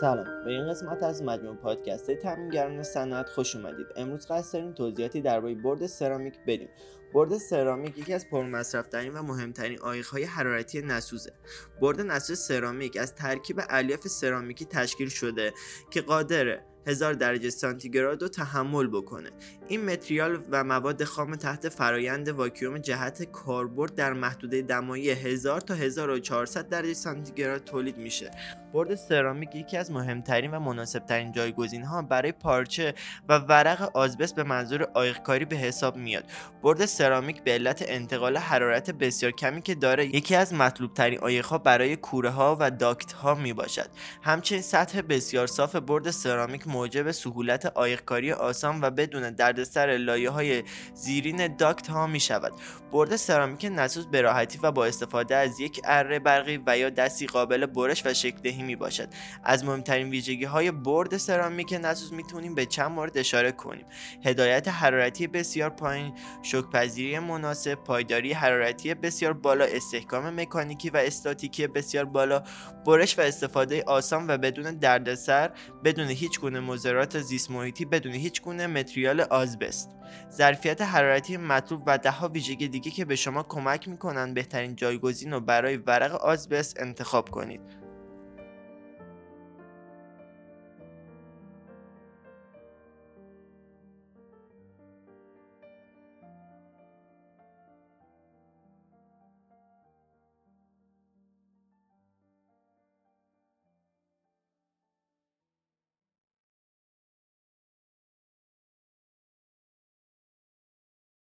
سلام. به این قسمت از مجموع پادکست تمرینگران صنعت خوش اومدید. امروز قصد داریم توضیحاتی درباره برد سرامیک بدیم. برد سرامیک یکی از پرمصرفترین و مهمترین های حرارتی نسوزه. برد نسوز سرامیک از ترکیب الیاف سرامیکی تشکیل شده که قادره هزار درجه سانتیگراد رو تحمل بکنه. این متریال و مواد خام تحت فرایند واکیوم جهت کاربرد در محدوده دمایی 1000 تا 1400 درجه سانتیگراد تولید میشه. برد سرامیک یکی از مهمترین و مناسبترین جایگزین ها برای پارچه و ورق آزبست به منظور آیقکاری به حساب میاد. برد سرامیک به علت انتقال حرارت بسیار کمی که داره یکی از مطلوب ترین ها برای کوره ها و داکت ها می باشد همچنین سطح بسیار صاف برد سرامیک موجب سهولت آیقکاری آسان و بدون دردسر لایه های زیرین داکت ها می شود برد سرامیک نسوز به راحتی و با استفاده از یک اره برقی و یا دستی قابل برش و شکل دهی می باشد از مهمترین ویژگی های برد سرامیک نسوز می‌تونیم به چند مورد اشاره کنیم. هدایت حرارتی بسیار پایین شوکپذیری مناسب پایداری حرارتی بسیار بالا استحکام مکانیکی و استاتیکی بسیار بالا برش و استفاده آسان و بدون دردسر بدون هیچ گونه مضرات زیست محیطی بدون هیچ گونه متریال آزبست ظرفیت حرارتی مطلوب و دهها ویژگی دیگه که به شما کمک می‌کنن بهترین جایگزین رو برای ورق آزبست انتخاب کنید.